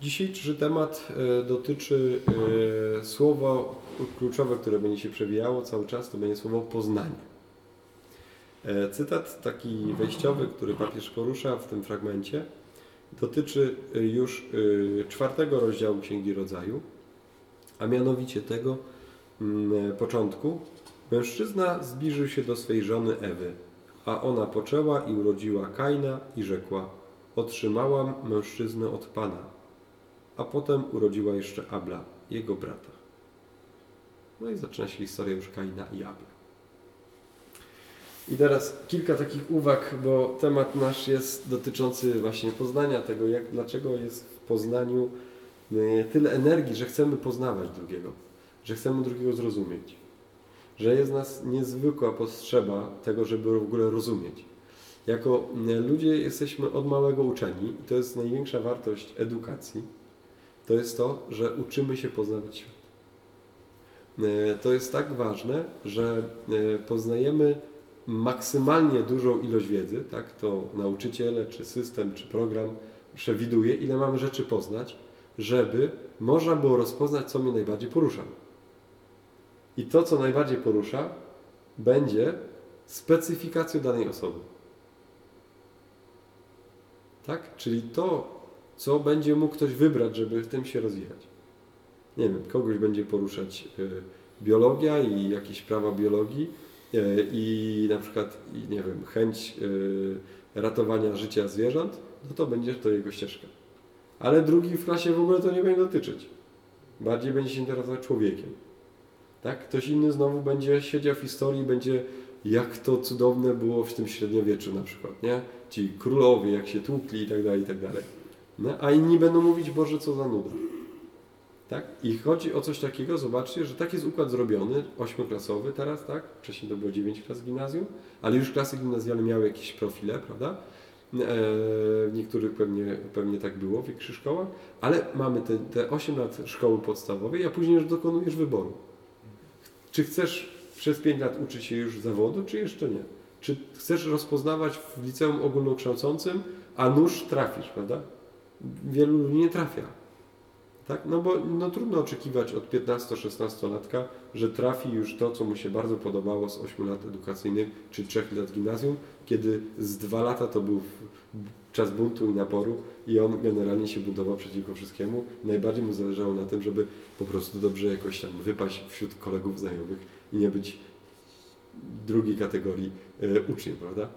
Dzisiejszy temat e, dotyczy e, słowa kluczowe, które będzie się przewijało cały czas, to będzie słowo poznanie. E, cytat taki wejściowy, który papież porusza w tym fragmencie, dotyczy już czwartego rozdziału Księgi Rodzaju, a mianowicie tego mm, początku. Mężczyzna zbliżył się do swej żony Ewy, a ona poczęła i urodziła Kaina i rzekła: Otrzymałam mężczyznę od Pana a potem urodziła jeszcze Abla, jego brata. No i zaczyna się historia już Kaina i Abla. I teraz kilka takich uwag, bo temat nasz jest dotyczący właśnie poznania tego, jak, dlaczego jest w poznaniu e, tyle energii, że chcemy poznawać drugiego, że chcemy drugiego zrozumieć, że jest nas niezwykła potrzeba tego, żeby w ogóle rozumieć. Jako e, ludzie jesteśmy od małego uczeni i to jest największa wartość edukacji to jest to, że uczymy się poznawać świat. E, to jest tak ważne, że e, poznajemy maksymalnie dużą ilość wiedzy, tak? To nauczyciele, czy system, czy program przewiduje, ile mamy rzeczy poznać, żeby można było rozpoznać, co mnie najbardziej porusza. I to, co najbardziej porusza, będzie specyfikacją danej osoby. Tak? Czyli to, co będzie mógł ktoś wybrać, żeby w tym się rozwijać. Nie wiem, kogoś będzie poruszać y, biologia i jakieś prawa biologii y, i na przykład, nie wiem, chęć y, ratowania życia zwierząt, no to będzie to jego ścieżka. Ale drugi w klasie w ogóle to nie będzie dotyczyć. Bardziej będzie się interesować człowiekiem. Tak? Ktoś inny znowu będzie siedział w historii, będzie jak to cudowne było w tym średniowieczu na przykład, nie? Ci królowie, jak się tłukli i tak dalej, i tak dalej. No, a inni będą mówić, Boże, co za nuda. Tak? I chodzi o coś takiego, zobaczcie, że tak jest układ zrobiony, ośmioklasowy teraz, tak? Wcześniej to było dziewięć klas gimnazjum, ale już klasy gimnazjalne miały jakieś profile, prawda? E, w niektórych pewnie, pewnie tak było w większych szkołach, ale mamy te, te 8 lat szkoły podstawowej, a później już dokonujesz wyboru. Czy chcesz przez 5 lat uczyć się już zawodu, czy jeszcze nie? Czy chcesz rozpoznawać w liceum ogólnokształcącym, a nóż trafisz, prawda? Wielu ludzi nie trafia. Tak? No bo no, trudno oczekiwać od 15-16 latka, że trafi już to, co mu się bardzo podobało z 8 lat edukacyjnych czy 3 lat gimnazjum, kiedy z 2 lata to był czas buntu i naporu i on generalnie się buntował przeciwko wszystkiemu. Najbardziej mu zależało na tym, żeby po prostu dobrze jakoś tam wypaść wśród kolegów znajomych i nie być drugiej kategorii e, uczniów, prawda?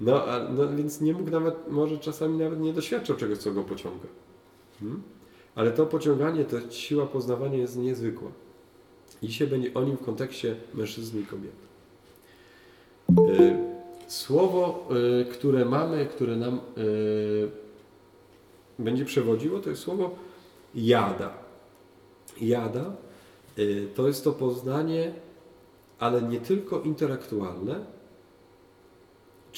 No, a, no więc nie mógł nawet, może czasami nawet nie doświadczał czegoś, co go pociąga. Hmm? Ale to pociąganie, to siła poznawania jest niezwykła. Dzisiaj będzie o nim w kontekście mężczyzn i kobiet. E, słowo, e, które mamy, które nam e, będzie przewodziło, to jest słowo jada. Jada to jest to poznanie, ale nie tylko intelektualne,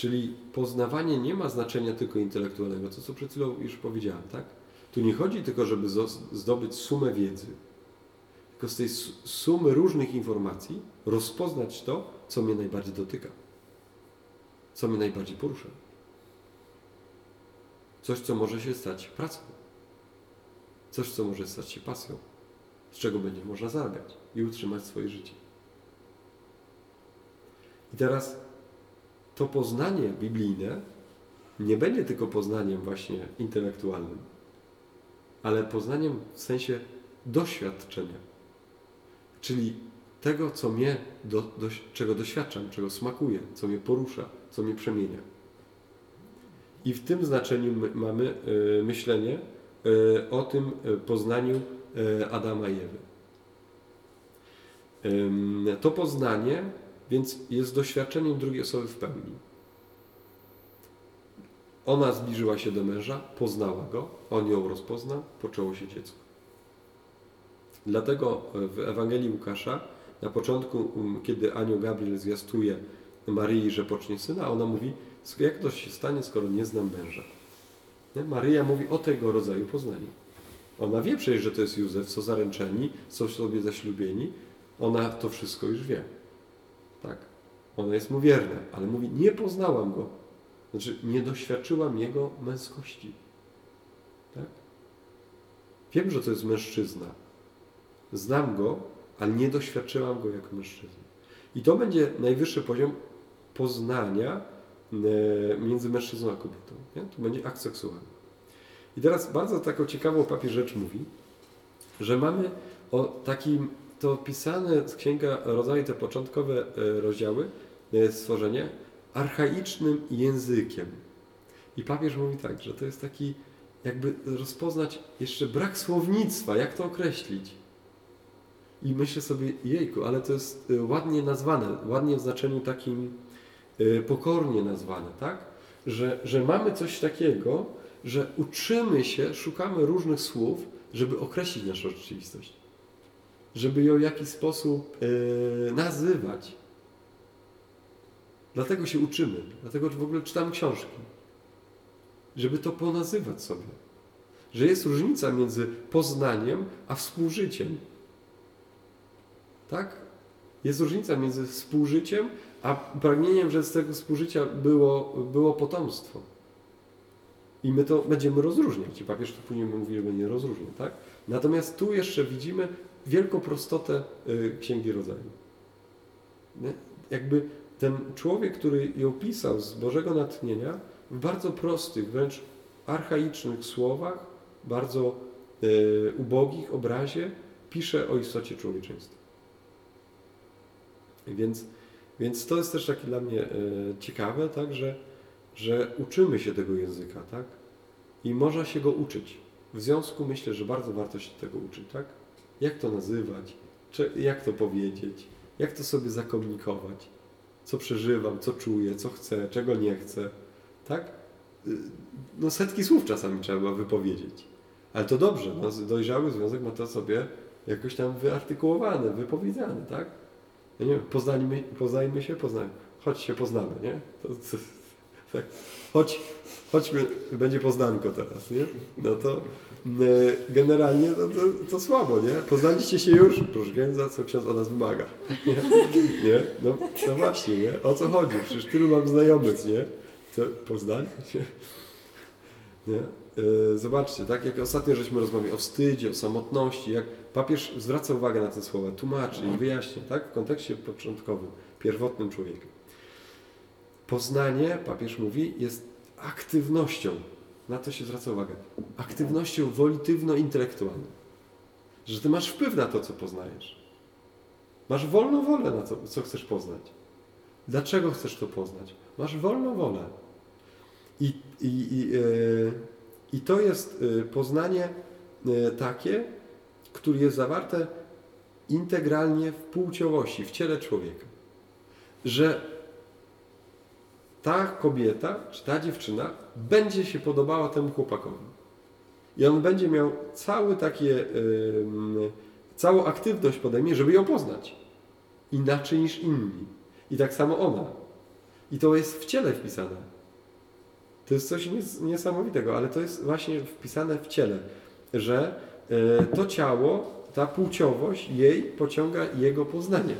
Czyli poznawanie nie ma znaczenia tylko intelektualnego, to co przed chwilą już powiedziałem, tak? Tu nie chodzi tylko, żeby zdobyć sumę wiedzy, tylko z tej sumy różnych informacji rozpoznać to, co mnie najbardziej dotyka, co mnie najbardziej porusza. Coś, co może się stać pracą, coś, co może stać się pasją, z czego będzie można zarabiać i utrzymać swoje życie. I teraz to poznanie biblijne nie będzie tylko poznaniem właśnie intelektualnym, ale poznaniem w sensie doświadczenia. Czyli tego, co mnie, do, do, czego doświadczam, czego smakuje, co mnie porusza, co mnie przemienia. I w tym znaczeniu my, mamy y, myślenie y, o tym e, poznaniu y, Adama i Ewy. To poznanie więc jest doświadczeniem drugiej osoby w pełni. Ona zbliżyła się do męża, poznała go, on ją rozpoznał, poczęło się dziecko. Dlatego w Ewangelii Łukasza na początku, kiedy anioł Gabriel zwiastuje Maryi, że pocznie syna, ona mówi, jak to się stanie, skoro nie znam męża? Nie? Maryja mówi o tego rodzaju poznaniu. Ona wie przecież, że to jest Józef, co zaręczeni, są sobie zaślubieni. Ona to wszystko już wie. Tak. Ona jest mu wierna, ale mówi, nie poznałam go. Znaczy, nie doświadczyłam jego męskości. Tak? Wiem, że to jest mężczyzna. Znam go, ale nie doświadczyłam go jako mężczyzny. I to będzie najwyższy poziom poznania e, między mężczyzną a kobietą. Nie? To będzie akt seksualny. I teraz bardzo taką ciekawą papież rzecz mówi, że mamy o takim, to pisane z Księga Rodzaju, te początkowe e, rozdziały, e, stworzenie, archaicznym językiem. I papież mówi tak, że to jest taki, jakby rozpoznać jeszcze brak słownictwa, jak to określić. I myślę sobie, jejku, ale to jest y, ładnie nazwane, ładnie w znaczeniu takim pokornie nazwane, tak? Że, że mamy coś takiego, że uczymy się, szukamy różnych słów, żeby określić naszą rzeczywistość. Żeby ją w jakiś sposób yy, nazywać. Dlatego się uczymy, dlatego w ogóle czytamy książki. Żeby to ponazywać sobie. Że jest różnica między poznaniem a współżyciem. Tak? Jest różnica między współżyciem, a pragnieniem, że z tego współżycia było, było potomstwo. I my to będziemy rozróżniać. I papież to później mówi, że będzie rozróżniał, tak? Natomiast tu jeszcze widzimy wielką prostotę y, Księgi Rodzaju. Jakby ten człowiek, który ją pisał z Bożego natchnienia, w bardzo prostych, wręcz archaicznych słowach, bardzo y, ubogich obrazie, pisze o istocie człowieczeństwa. Więc, więc to jest też takie dla mnie e, ciekawe, tak, że, że uczymy się tego języka, tak? I można się go uczyć. W związku myślę, że bardzo warto się tego uczyć, tak? Jak to nazywać? Czy, jak to powiedzieć? Jak to sobie zakomunikować? Co przeżywam, co czuję, co chcę, czego nie chcę, tak? Y, no setki słów czasami trzeba wypowiedzieć. Ale to dobrze, no, dojrzały związek ma to sobie jakoś tam wyartykułowane, wypowiedziane, tak? Ja nie wiem, poznajmy, poznajmy się, poznajmy. Chodź się poznamy, nie? To, to, tak. Chodź, chodźmy, będzie poznanko teraz, nie? No to e, generalnie to, to, to, słabo, nie? Poznaliście się już? Proszę księdza, co ksiądz od nas wymaga. Nie? nie? No, no właśnie, nie? O co chodzi? Przecież tylu mam znajomych, nie? To poznali się? Nie? E, zobaczcie, tak jak ostatnio żeśmy rozmawiali o wstydzie, o samotności, jak papież zwraca uwagę na te słowa, tłumaczy i wyjaśnia, tak, w kontekście początkowym, pierwotnym człowieka. Poznanie, papież mówi, jest aktywnością, na to się zwraca uwagę, aktywnością wolitywno-intelektualną. Że ty masz wpływ na to, co poznajesz. Masz wolną wolę na to, co chcesz poznać. Dlaczego chcesz to poznać? Masz wolną wolę. I, i, i, yy, i to jest yy, poznanie yy, takie, które jest zawarte integralnie w płciowości, w ciele człowieka. Że ta kobieta, czy ta dziewczyna będzie się podobała temu chłopakowi. I on będzie miał cały takie, yy, całą aktywność podejmie, żeby ją poznać. Inaczej niż inni. I tak samo ona. I to jest w ciele wpisane. To jest coś niesamowitego, ale to jest właśnie wpisane w ciele, że E, to ciało, ta płciowość jej pociąga jego poznanie.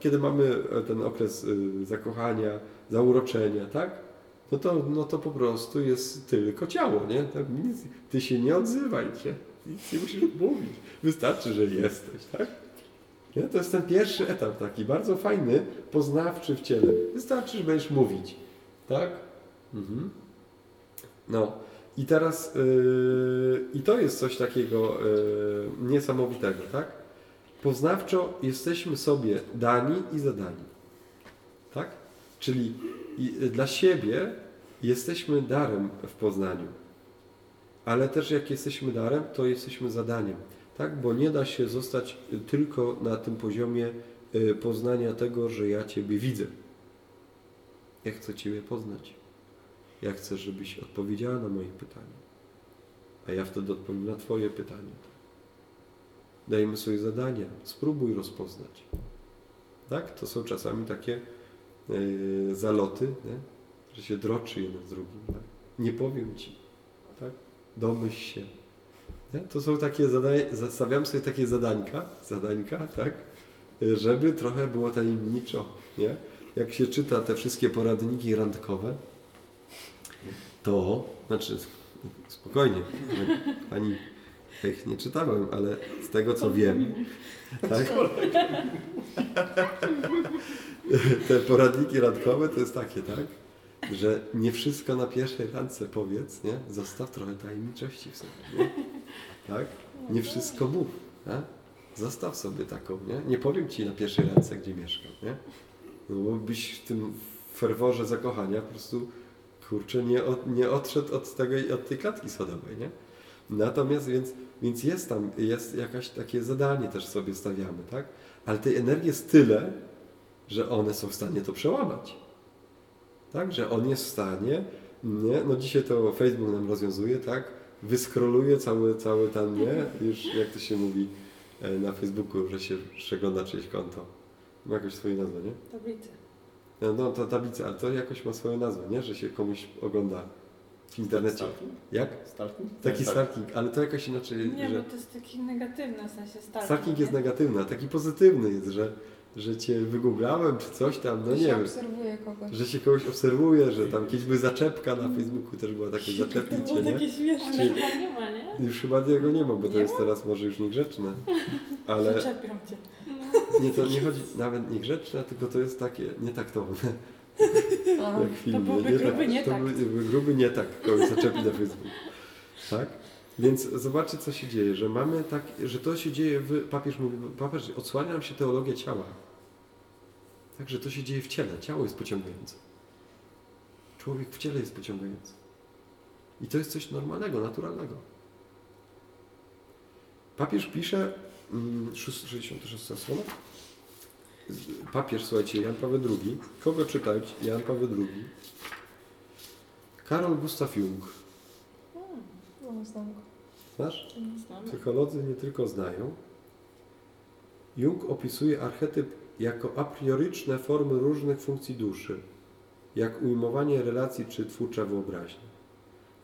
Kiedy mamy e, ten okres e, zakochania, zauroczenia, tak? No to, no to po prostu jest tylko ciało, nie? Tak, nic, ty się nie odzywaj, nie? nic nie musisz mówić. Wystarczy, że jesteś, tak? Nie? To jest ten pierwszy etap taki, bardzo fajny, poznawczy w ciele. Wystarczy, że będziesz mówić, tak? Mhm. No. I teraz yy, i to jest coś takiego yy, niesamowitego, tak? Poznawczo jesteśmy sobie dani i zadani. Tak? Czyli i, dla siebie jesteśmy darem w poznaniu. Ale też jak jesteśmy darem, to jesteśmy zadaniem. Tak? Bo nie da się zostać tylko na tym poziomie yy, poznania tego, że ja Ciebie widzę. Ja chcę Ciebie poznać. Ja chcę, żebyś odpowiedziała na moje pytanie. A ja wtedy odpowiem na Twoje pytanie. Dajmy sobie zadania. Spróbuj rozpoznać. Tak? To są czasami takie yy, zaloty, nie? że się droczy jeden z drugim. Tak? Nie powiem Ci. Tak? Domyśl się. Nie? To są takie zadania, stawiam sobie takie zadańka, zadańka, tak? żeby trochę było tajemniczo. Nie? Jak się czyta te wszystkie poradniki randkowe, to, znaczy spokojnie. Ani ich nie czytałem, ale z tego co wiem, tak? Te poradniki randkowe to jest takie, tak? Że nie wszystko na pierwszej randce powiedz, nie? Zostaw trochę tajemniczości w sobie, nie? Tak? Nie wszystko mów, tak? Zostaw sobie taką, nie? Nie powiem Ci na pierwszej randce, gdzie mieszkam, nie? No bo byś w tym ferworze zakochania po prostu, kurczę, nie, od, nie odszedł od, tego, od tej klatki sodowej, nie? Natomiast więc, więc jest tam, jest jakaś takie zadanie też sobie stawiamy, tak? Ale tej energii jest tyle, że one są w stanie to przełamać. Tak? Że on jest w stanie, nie? No dzisiaj to Facebook nam rozwiązuje, tak? Wyskroluje cały, cały tam, nie? Już jak to się mówi e, na Facebooku, że się przegląda czyjeś konto. Ma jakoś swoje nazwę, nie? Tablicy. No, no to tablica, ale to jakoś ma swoją nazwę, nie? Że się komuś ogląda w internecie. Stalking? Jak? Stalking? Taki Nie, tak. stalking, ale to jakoś inaczej, Nie, że bo to jest taki negatywny w sensie stalking. stalking jest nie? negatywny, a taki pozytywny jest, że, że cię wygooglałem czy coś tam, no To nie się wiem. obserwuje kogoś. Że się kogoś obserwuje, że tam kiedyś by zaczepka na Facebooku też była takie To zaczepnicie, było nie? takie śmieszne. Chyba nie ma, nie? Już chyba tego nie ma, bo to Nie jest ma? teraz może już niegrzeczne. Ale Zaczepią cię. nie, to nie chodzi nawet niegrzeczne, tylko to jest takie nietaktowne, A, jak filmie. byłby Nie gruby tak, nietakt. To byłby gruby nie tak, kogoś zaczepi na Facebooku. Tak? Więc zobaczcie, co się dzieje, że mamy tak, że to się dzieje, w, papież mówi, papież, odsłania nam się teologia ciała. Tak, że to się dzieje w ciele. Ciało jest pociągające. Człowiek w ciele jest pociągający. I to jest coś normalnego, naturalnego. Papież pisze, mm, szóst- 66 strona. Papież, słuchajcie, Jan Paweł II. Kogo czytać? Jan Paweł II. Karol Gustav Jung. no, znam go. Znasz? Znamy. Psycholodzy nie tylko znają. Jung opisuje archetyp jako a prioryczne formy różnych funkcji duszy, jak ujmowanie relacji czy twórcza wyobraźnia.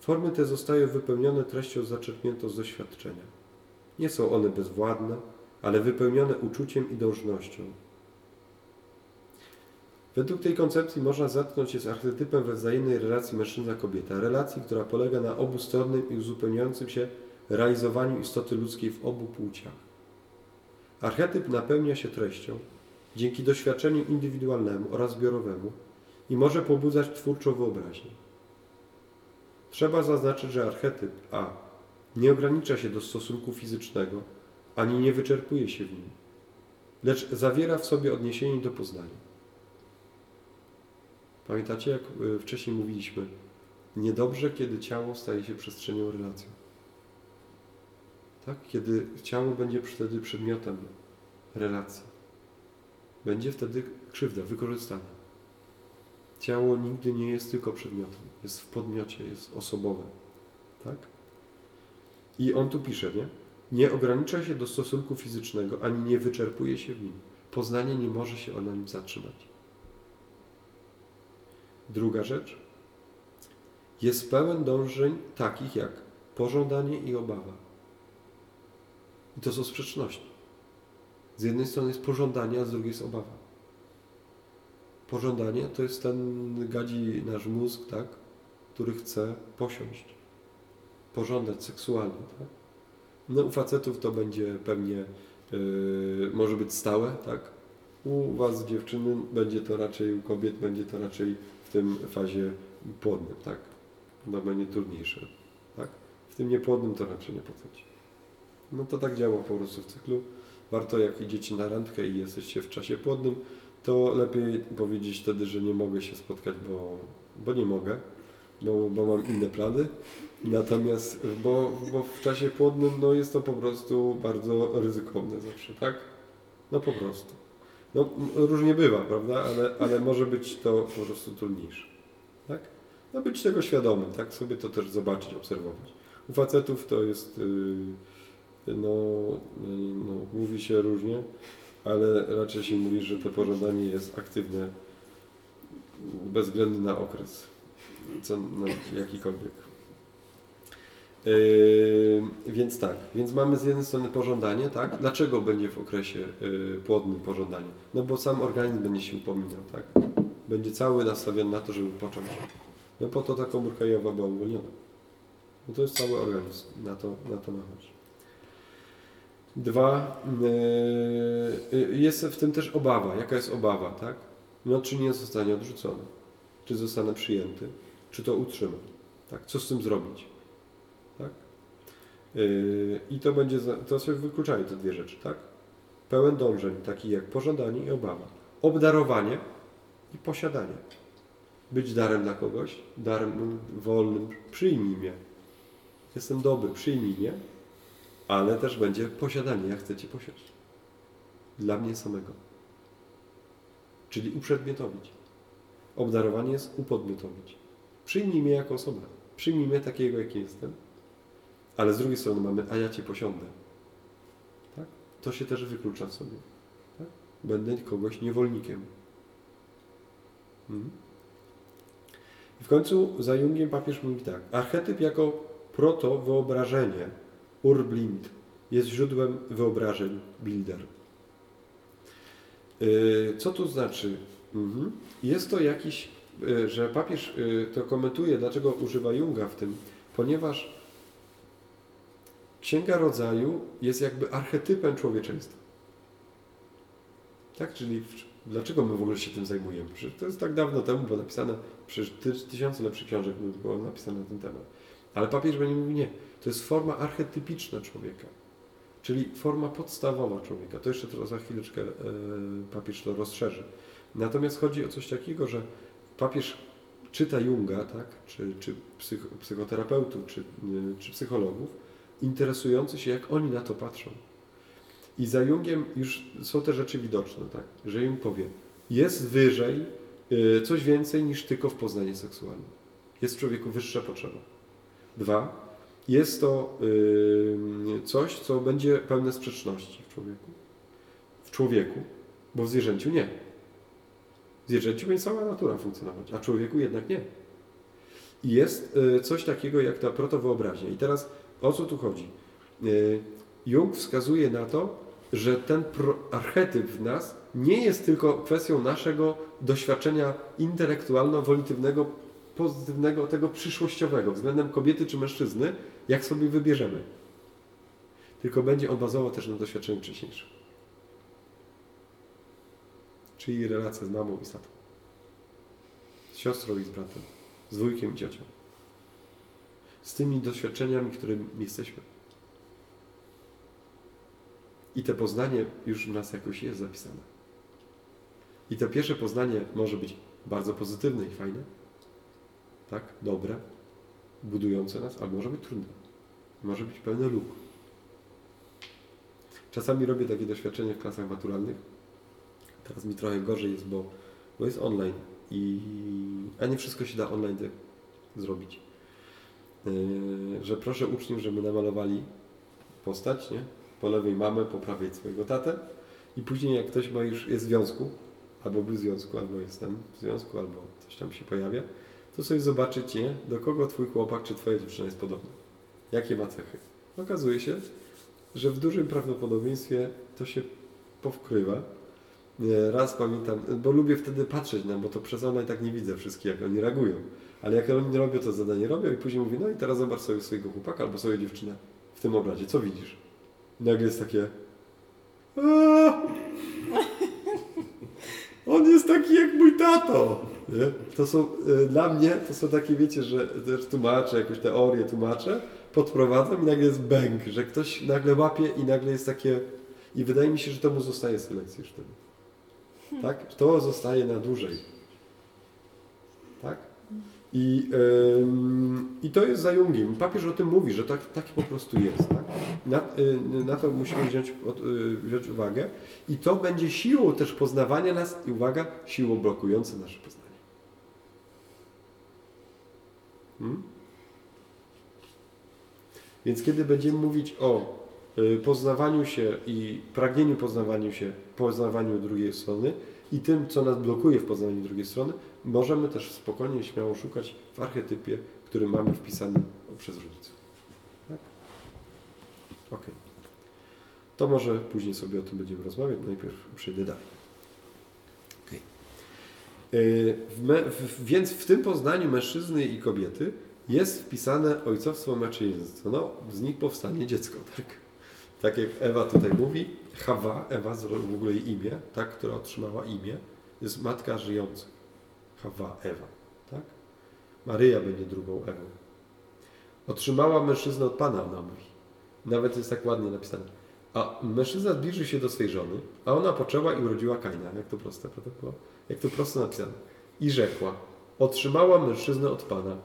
Formy te zostają wypełnione treścią zaczerpniętą z doświadczenia. Nie są one bezwładne, ale wypełnione uczuciem i dążnością. Według tej koncepcji można zetknąć się z archetypem wzajemnej relacji mężczyzna-kobieta, relacji, która polega na obustronnym i uzupełniającym się realizowaniu istoty ludzkiej w obu płciach. Archetyp napełnia się treścią dzięki doświadczeniu indywidualnemu oraz zbiorowemu i może pobudzać twórczą wyobraźnię. Trzeba zaznaczyć, że archetyp A nie ogranicza się do stosunku fizycznego ani nie wyczerpuje się w nim, lecz zawiera w sobie odniesienie do poznania. Pamiętacie, jak y, wcześniej mówiliśmy, niedobrze, kiedy ciało staje się przestrzenią relacji. Tak? Kiedy ciało będzie wtedy przedmiotem relacji. Będzie wtedy krzywda, wykorzystanie. Ciało nigdy nie jest tylko przedmiotem. Jest w podmiocie, jest osobowe. Tak? I on tu pisze, nie? Nie ogranicza się do stosunku fizycznego, ani nie wyczerpuje się w nim. Poznanie nie może się na nim zatrzymać. Druga rzecz. Jest pełen dążeń takich jak pożądanie i obawa. I to są sprzeczności. Z jednej strony jest pożądanie, a z drugiej jest obawa. Pożądanie to jest ten gadzi nasz mózg, tak? który chce posiąść. Pożądać seksualnie. Tak? No u facetów to będzie pewnie, yy, może być stałe, tak? U was dziewczyny będzie to raczej, u kobiet będzie to raczej w tym fazie płodnym, tak? No będzie trudniejsze, tak? W tym niepłodnym to raczej nie podchodzi. No to tak działa po prostu w cyklu. Warto jak idziecie na randkę i jesteście w czasie płodnym, to lepiej powiedzieć wtedy, że nie mogę się spotkać, bo, bo nie mogę, bo, bo mam inne plany. Natomiast, bo, bo w czasie płodnym no jest to po prostu bardzo ryzykowne zawsze, tak? No po prostu. No różnie bywa, prawda? Ale, ale może być to po prostu trudniejsze, tak? No być tego świadomym, tak? Sobie to też zobaczyć, obserwować. U facetów to jest, yy, no, no, mówi się różnie, ale raczej się mówi, że to pożądanie jest aktywne bez względu na okres, co, no, jakikolwiek. Yy, więc tak, więc mamy z jednej strony pożądanie, tak? Dlaczego będzie w okresie yy, płodnym pożądanie? No bo sam organizm będzie się upominał, tak? Będzie cały nastawiony na to, żeby począć. No po to ta komórka jajowa była uwolniona. Bo to jest cały organizm, na to, na to ma chodzi. Dwa, yy, jest w tym też obawa. Jaka jest obawa, tak? No, czy nie zostanie odrzucony? Czy zostanę przyjęty? Czy to utrzymam? Tak? Co z tym zrobić? Yy, I to będzie, to się wykluczają te dwie rzeczy, tak? Pełen dążeń, taki jak pożądanie i obawa. Obdarowanie i posiadanie. Być darem dla kogoś, darem wolnym, przyjmij mnie. Jestem dobry, przyjmij mnie, ale też będzie posiadanie, ja chcę Cię posiąść. Dla mnie samego. Czyli uprzedmiotowić. Obdarowanie jest upodmiotowić. Przyjmij mnie jako osobę. Przyjmij mnie takiego, jaki jestem. Ale z drugiej strony mamy, a ja Cię posiądę. Tak? To się też wyklucza w sobie. Tak? Będę kogoś niewolnikiem. Mhm. I w końcu za Jungiem papież mówi tak. Archetyp jako proto-wyobrażenie, urblind, jest źródłem wyobrażeń, builder. Yy, Co to znaczy? Mhm. Jest to jakiś, yy, że papież yy, to komentuje, dlaczego używa Junga w tym, ponieważ Księga Rodzaju jest jakby archetypem człowieczeństwa. Tak, czyli dlaczego my w ogóle się tym zajmujemy? Przecież to jest tak dawno temu było napisane, przecież ty, tysiące lepszych książek było napisane na ten temat. Ale papież będzie mówił, nie, to jest forma archetypiczna człowieka, czyli forma podstawowa człowieka. To jeszcze to za chwileczkę e, papież to rozszerzy. Natomiast chodzi o coś takiego, że papież czyta Junga, tak, czy, czy psych, psychoterapeutów, czy, y, czy psychologów, interesujący się, jak oni na to patrzą. I za Jungiem już są te rzeczy widoczne, tak, że Jung powie, jest wyżej y, coś więcej niż tylko w poznanie seksualne. Jest w człowieku wyższa potrzeba. Dwa, jest to y, coś, co będzie pełne sprzeczności w człowieku. W człowieku, bo w zwierzęciu nie. W zwierzęciu będzie cała natura funkcjonować, a człowieku jednak nie. I jest y, coś takiego jak ta protowyobraźnia. I teraz o co tu chodzi? Y, Jung wskazuje na to, że ten archetyp w nas nie jest tylko kwestią naszego doświadczenia intelektualno-wolitywnego, pozytywnego, tego przyszłościowego względem kobiety czy mężczyzny, jak sobie wybierzemy. Tylko będzie on bazował też na doświadczeniu wcześniejszym. Czyli relacja z mamą i tatą. Z siostrą i z bratem. Z wujkiem i ciocią. Z tymi doświadczeniami, którymi jesteśmy. I te poznanie już w nas jakoś jest zapisane. I to pierwsze poznanie może być bardzo pozytywne i fajne, tak, dobre, budujące nas, albo może być trudne. Może być pełne luk. Czasami robię takie doświadczenie w klasach maturalnych. Teraz mi trochę gorzej jest, bo, bo jest online. I, a nie wszystko się da online zrobić. Yy, że proszę uczniów, żeby namalowali postać, nie? Po lewej mamę, po prawej swojego tatę. I później jak ktoś ma już jest w związku, albo był w związku, albo jest tam w związku, albo coś tam się pojawia, to sobie zobaczyć, nie? Do kogo twój chłopak czy twoja dziewczyna jest podobna. Jakie ma cechy. Okazuje się, że w dużym prawdopodobieństwie to się powkrywa. Nie, Raz pamiętam, bo lubię wtedy patrzeć na, bo to przez online tak nie widzę wszystkich, jak oni reagują. Ale jak oni robią to zadanie, robią i później mówię, no i teraz zobacz sobie swojego chłopaka albo swoją dziewczynę w tym obrazie. Co widzisz? Nagle jest takie "Aaa! On jest taki jak mój tato. Nie? To są, y, dla mnie to są takie, wiecie, że też tłumaczę, jakąś teorię tłumaczę, podprowadzam i nagle jest bęk, że ktoś nagle łapie i nagle jest takie... I wydaje mi się, że to mu zostaje z lekcji wtedy. Tak? To zostaje na dłużej. I, I to jest za Jungiem. Papież o tym mówi, że tak, tak po prostu jest. Tak? Na, y, na to musimy wziąć, od, y, wziąć uwagę. I to będzie siłą też poznawania nas i uwaga, siłą blokującą nasze poznanie. Hmm? Więc kiedy będziemy mówić o y, poznawaniu się i pragnieniu poznawaniu się, poznawaniu drugiej strony i tym, co nas blokuje w poznaniu drugiej strony, możemy też spokojnie i śmiało szukać w archetypie, który mamy wpisany przez rodziców. Tak? Ok. To może później sobie o tym będziemy rozmawiać. Najpierw przejdę dalej. Okay. W me, w, więc w tym poznaniu mężczyzny i kobiety jest wpisane ojcowstwo, macierzyństwo. No, z nich powstanie dziecko, tak? Tak jak Ewa tutaj mówi, Hawa, Ewa w ogóle jej imię, tak, która otrzymała imię, jest matka żyjąca. Hawa, Ewa, tak? Maryja będzie drugą Ewą. Otrzymała mężczyznę od Pana, ona mówi. Nawet jest tak ładnie napisane. A mężczyzna zbliżył się do swej żony, a ona poczęła i urodziła Kaina. Jak to proste, prawda? było? Jak to prosto napisane. I rzekła, otrzymała mężczyznę od Pana,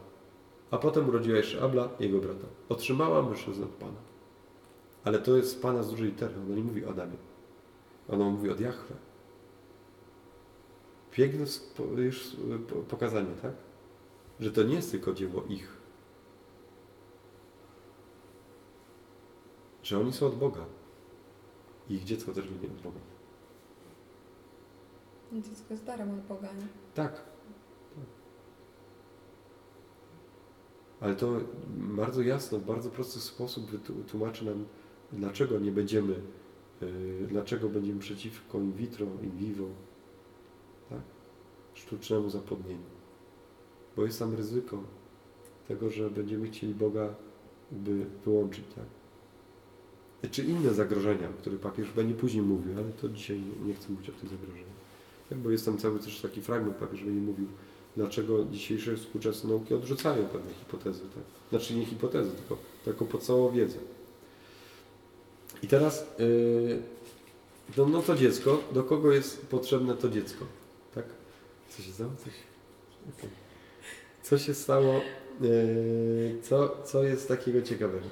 a potem urodziła jeszcze Abla, jego brata. Otrzymała mężczyznę od Pana. Ale to jest Pana z dużej litery. Ona nie mówi o Adamie. Ona mówi od Jahwe. Piękne już pokazanie, tak? Że to nie jest tylko dzieło ich. Że oni są od Boga. I ich dziecko też będzie od Boga. Dziecko jest darem od Boga, nie? Tak. tak. Ale to bardzo jasno, w bardzo prosty sposób tłumaczy nam, dlaczego nie będziemy, yy, dlaczego będziemy przeciwko in vitro, in vivo, tak? sztucznemu zapłodnieniu. Bo jest tam ryzyko tego, że będziemy chcieli Boga by wyłączyć, tak? Czy inne zagrożenia, o których papież będzie później mówił, ale to dzisiaj nie chcę mówić o tych zagrożeniach. Tak, bo jest tam cały też taki fragment, papież będzie mówił, dlaczego dzisiejsze współczesne nauki odrzucają pewne hipotezy. Tak? Znaczy nie hipotezy, tylko taką podstawową wiedzę. I teraz yy, no, no to dziecko, do kogo jest potrzebne to dziecko? Tak? Co się stało? Coś? Okay. Co się stało? Yy, co, co jest takiego ciekawego?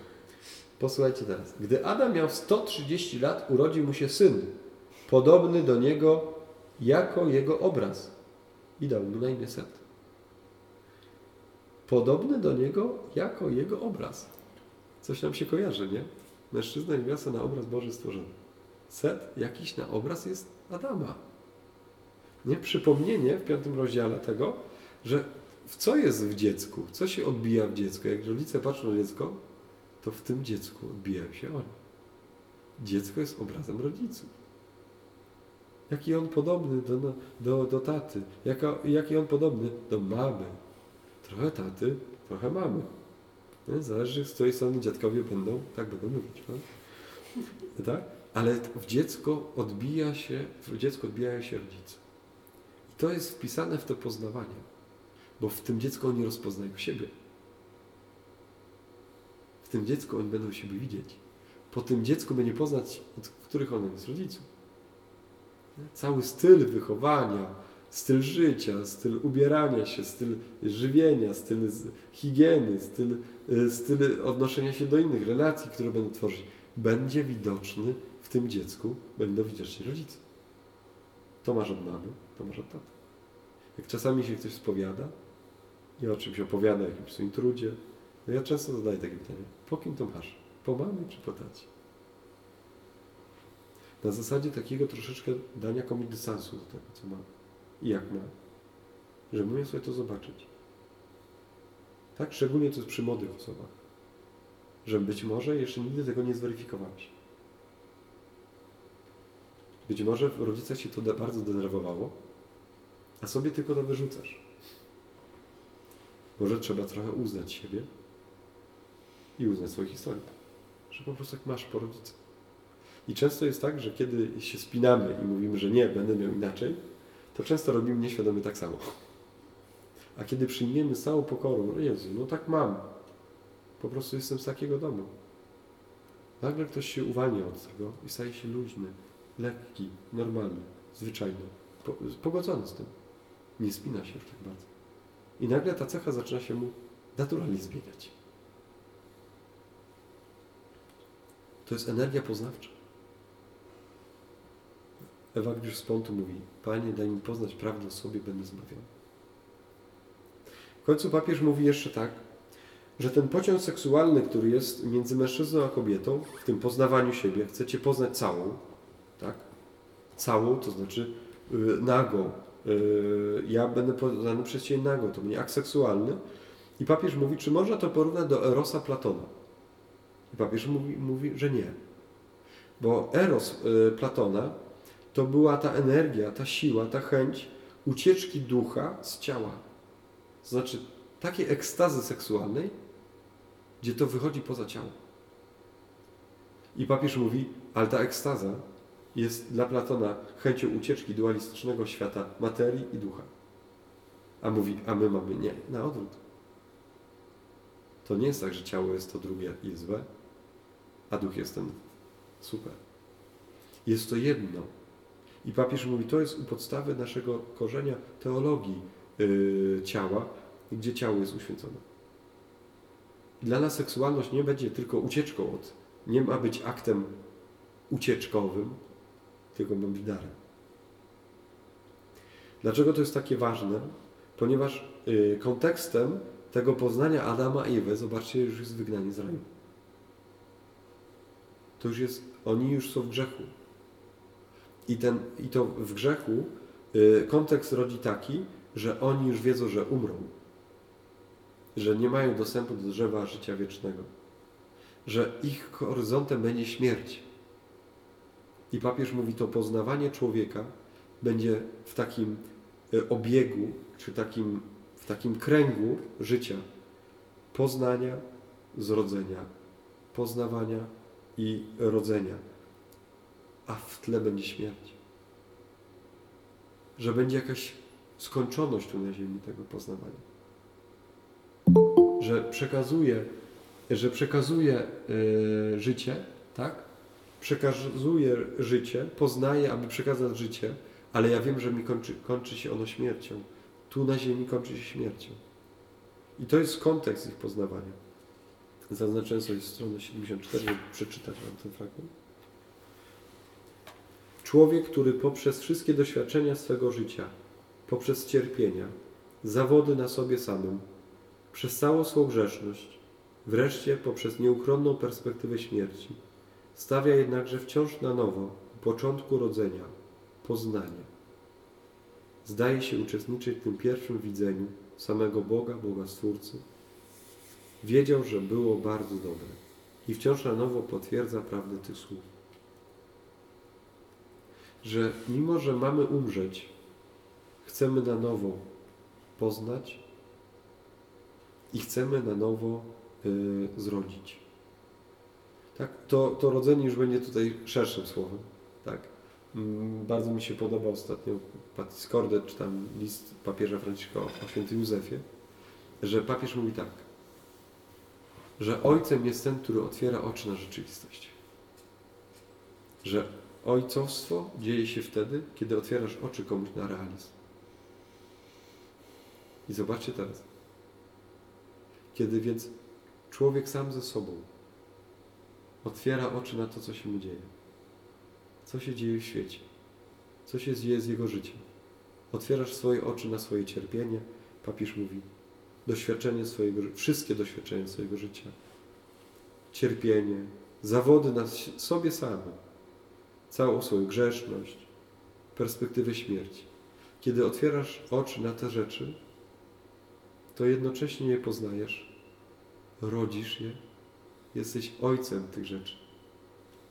Posłuchajcie teraz. Gdy Adam miał 130 lat, urodził mu się syn, podobny do niego jako jego obraz i dał mu na imię Set. Podobny do niego jako jego obraz. Coś nam się kojarzy, nie? Mężczyzna i niewiasta na obraz Boży stworzony. Set jakiś na obraz jest Adama. Nie? Przypomnienie w piątym rozdziale tego, że w co jest w dziecku, co się odbija w dziecku. Jak rodzice patrzą na dziecko, to w tym dziecku odbijają się oni. Dziecko jest obrazem rodziców. Jaki on podobny do, do, do taty, Jaka, jaki on podobny do mamy. Trochę taty, trochę mamy. Nie? Zależy, z której strony dziadkowie będą, tak będą mówić. Tak? Ale w dziecko odbija się, w dziecko odbijają się rodzice. I to jest wpisane w to poznawanie, bo w tym dziecku oni rozpoznają siebie. W tym dziecku oni będą siebie widzieć. Po tym dziecku będzie poznać, od których on jest rodziców. Cały styl wychowania, styl życia, styl ubierania się, styl żywienia, styl higieny, styl, y, styl odnoszenia się do innych relacji, które będą tworzyć, będzie widoczny w tym dziecku, będą widoczni rodzice. To masz od mamy, to masz od taty. Jak czasami się ktoś spowiada i o czymś opowiada, o jakimś swoim trudzie, no ja często zadaję takie pytanie, po kim to masz? Po mamie czy po tacie? Na zasadzie takiego troszeczkę dania komuś dystansu do tego, co ma i jak ma. Żeby umiał sobie to zobaczyć. Tak? Szczególnie to jest przy młodych osobach. Że być może jeszcze nigdy tego nie zweryfikowałeś. Być może w rodzicach się to bardzo denerwowało, a sobie tylko to wyrzucasz. Może trzeba trochę uznać siebie i uznać swoją historię. Że po prostu jak masz po rodzicach. I często jest tak, że kiedy się spinamy i mówimy, że nie, będę miał inaczej, to często robimy nieświadomie tak samo. A kiedy przyjmiemy z całą pokorą, no Jezu, no tak mam. Po prostu jestem z takiego domu. Nagle ktoś się uwalnia od tego i staje się luźny, lekki, normalny, zwyczajny, pogodzony z tym. Nie spina się już tak bardzo. I nagle ta cecha zaczyna się mu naturalnie zmieniać. To jest energia poznawcza. Ewagriusz z Pontu mówi, Panie, daj mi poznać prawdę o sobie, będę zbawiony. W końcu papież mówi jeszcze tak, że ten pociąg seksualny, który jest między mężczyzną a kobietą, w tym poznawaniu siebie, chcecie poznać całą, tak? Całą, to znaczy yy, nagą. Yy, ja będę poznany przez Ciebie nago, to mnie akt seksualny. I papież mówi, czy można to porównać do Erosa Platona? I papież mówi, mówi że nie. Bo Eros yy, Platona to była ta energia, ta siła, ta chęć ucieczki ducha z ciała. Znaczy, takiej ekstazy seksualnej, gdzie to wychodzi poza ciało. I papież mówi, ale ta ekstaza jest dla Platona chęcią ucieczki dualistycznego świata materii i ducha. A mówi, a my mamy nie, na odwrót. To nie jest tak, że ciało jest to drugie i złe, a duch jest ten super. Jest to jedno. I papież mówi, to jest u podstawy naszego korzenia teologii yy, ciała, gdzie ciało jest uświęcone. Dla nas seksualność nie będzie tylko ucieczką od, nie ma być aktem ucieczkowym, tylko ma być darem. Dlaczego to jest takie ważne? Ponieważ yy, kontekstem tego poznania Adama i Ewy, zobaczcie, już jest wygnanie z raju. To już jest, oni już są w grzechu. I, ten, i to w grzechu yy, kontekst rodzi taki, że oni już wiedzą, że umrą. Że nie mają dostępu do drzewa życia wiecznego. Że ich horyzontem będzie śmierć. I papież mówi, to poznawanie człowieka będzie w takim y, obiegu, czy takim, w takim kręgu życia poznania, zrodzenia, poznawania i rodzenia. A w tle będzie śmierć. Że będzie jakaś skończoność tu na ziemi tego poznawania. Że przekazuje, że przekazuje yy, życie, tak? Przekazuje życie, poznaje, aby przekazać życie, ale ja wiem, że mi kończy, kończy się ono śmiercią. Tu na ziemi kończy się śmiercią. I to jest kontekst ich poznawania. Zaznaczyłem sobie stronę 74, żeby przeczytać Wam ten fragment. Człowiek, który poprzez wszystkie doświadczenia swego życia, poprzez cierpienia, zawody na sobie samym, przez całą swą grzeszność, wreszcie poprzez nieuchronną perspektywę śmierci, stawia jednakże wciąż na nowo u początku rodzenia, poznania. Zdaje się uczestniczyć w tym pierwszym widzeniu samego Boga, Boga Stwórcy. Wiedział, że było bardzo dobre i wciąż na nowo potwierdza prawdę tych słów. Że mimo, że mamy umrzeć, chcemy na nowo poznać i chcemy na nowo y, zrodzić. Tak? To, to rodzenie już będzie tutaj szerszym słowem. Tak? Mm, bardzo mi się podoba ostatnio Patis Cordet, czy tam list papieża Franciszka o świętym Józefie, że papież mówi tak, że ojcem jest ten, który otwiera oczy na rzeczywistość. Że ojcowstwo dzieje się wtedy, kiedy otwierasz oczy komuś na realizm. I zobaczcie teraz. Kiedy więc człowiek sam ze sobą otwiera oczy na to, co się mu dzieje, co się dzieje w świecie, co się dzieje z jego życiem. Otwierasz swoje oczy na swoje cierpienie, papież mówi, doświadczenie swojego, wszystkie doświadczenia swojego życia, cierpienie, zawody na sobie samym, całą swoją grzeszność, perspektywę śmierci. Kiedy otwierasz oczy na te rzeczy, to jednocześnie je poznajesz, rodzisz je, jesteś ojcem tych rzeczy.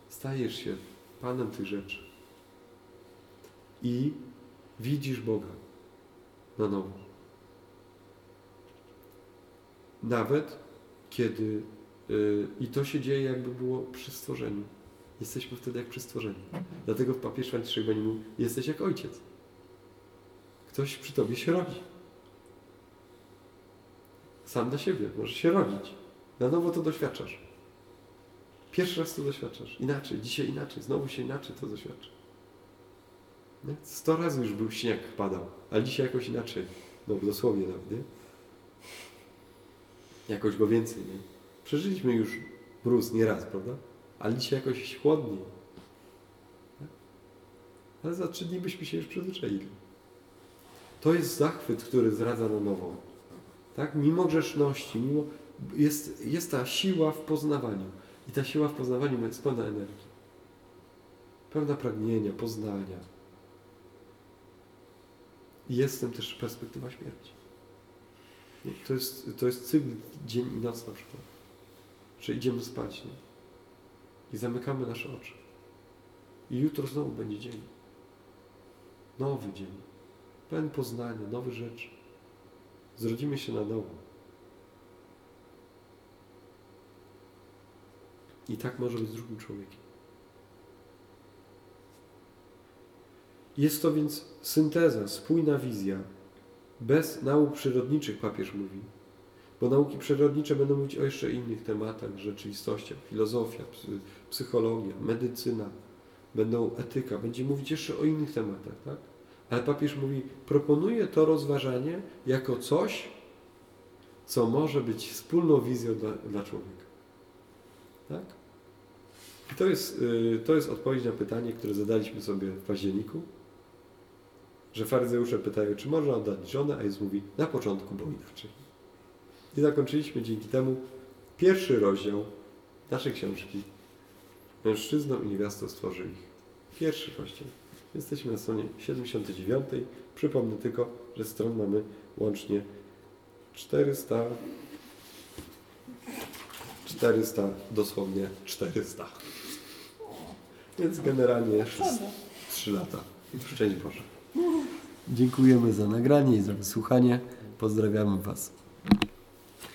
Stajesz się Panem tych rzeczy. I widzisz Boga na nowo. Nawet kiedy, yy, i to się dzieje jakby było przy stworzeniu. Jesteśmy wtedy jak przy stworzeniu. Dlatego papież Franciszek będzie mówił, jesteś jak ojciec. Ktoś przy tobie się rodzi. Sam dla siebie możesz się rodzić. Na nowo to doświadczasz. Pierwszy raz to doświadczasz. Inaczej, dzisiaj inaczej, znowu się inaczej to doświadcza. Nie? Sto razy już był śnieg, padał, ale dzisiaj jakoś inaczej. No dosłownie nawet, nie? Jakoś go więcej, nie? Przeżyliśmy już mróz nieraz, prawda? Ale dzisiaj jakoś chłodniej. Ale za trzy dni byśmy się już przyzwyczaili. To jest zachwyt, który zdradza na nowo. Tak? Mimo grzeszności, mimo jest, jest ta siła w poznawaniu. I ta siła w poznawaniu jest pełna energii. Pełna pragnienia, poznania. I jest też perspektywa śmierci. To jest, to jest cykl dzień i noc na przykład. Że idziemy spać nie? i zamykamy nasze oczy. I jutro znowu będzie dzień. Nowy dzień. Pełen poznania, nowe rzeczy. Zrodzimy się na nowo. I tak może być z drugim człowiekiem. Jest to więc synteza, spójna wizja. Bez nauk przyrodniczych papież mówi bo nauki przyrodnicze będą mówić o jeszcze innych tematach, rzeczywistościach, filozofia, psy- psychologia, medycyna, będą etyka, będzie mówić jeszcze o innych tematach, tak? Ale papież mówi, proponuje to rozważanie jako coś, co może być wspólną wizją dla, dla człowieka. Tak? I to jest, y, to jest odpowiedź na pytanie, które zadaliśmy sobie w październiku, że faryzeusze pytają, czy można oddać żonę, a Jezus mówi, na początku było inaczej. I zakończyliśmy dzięki temu pierwszy rozdział naszej książki. Mężczyzną i niewiastą stworzył ich. Pierwszy rozdział. Jesteśmy na stronie 79. Przypomnę tylko, że stron mamy łącznie 400. 400, dosłownie 400. Więc generalnie Przodu. 3 lata. Szczęść Boże. Dziękujemy za nagranie i za wysłuchanie. Pozdrawiamy Was.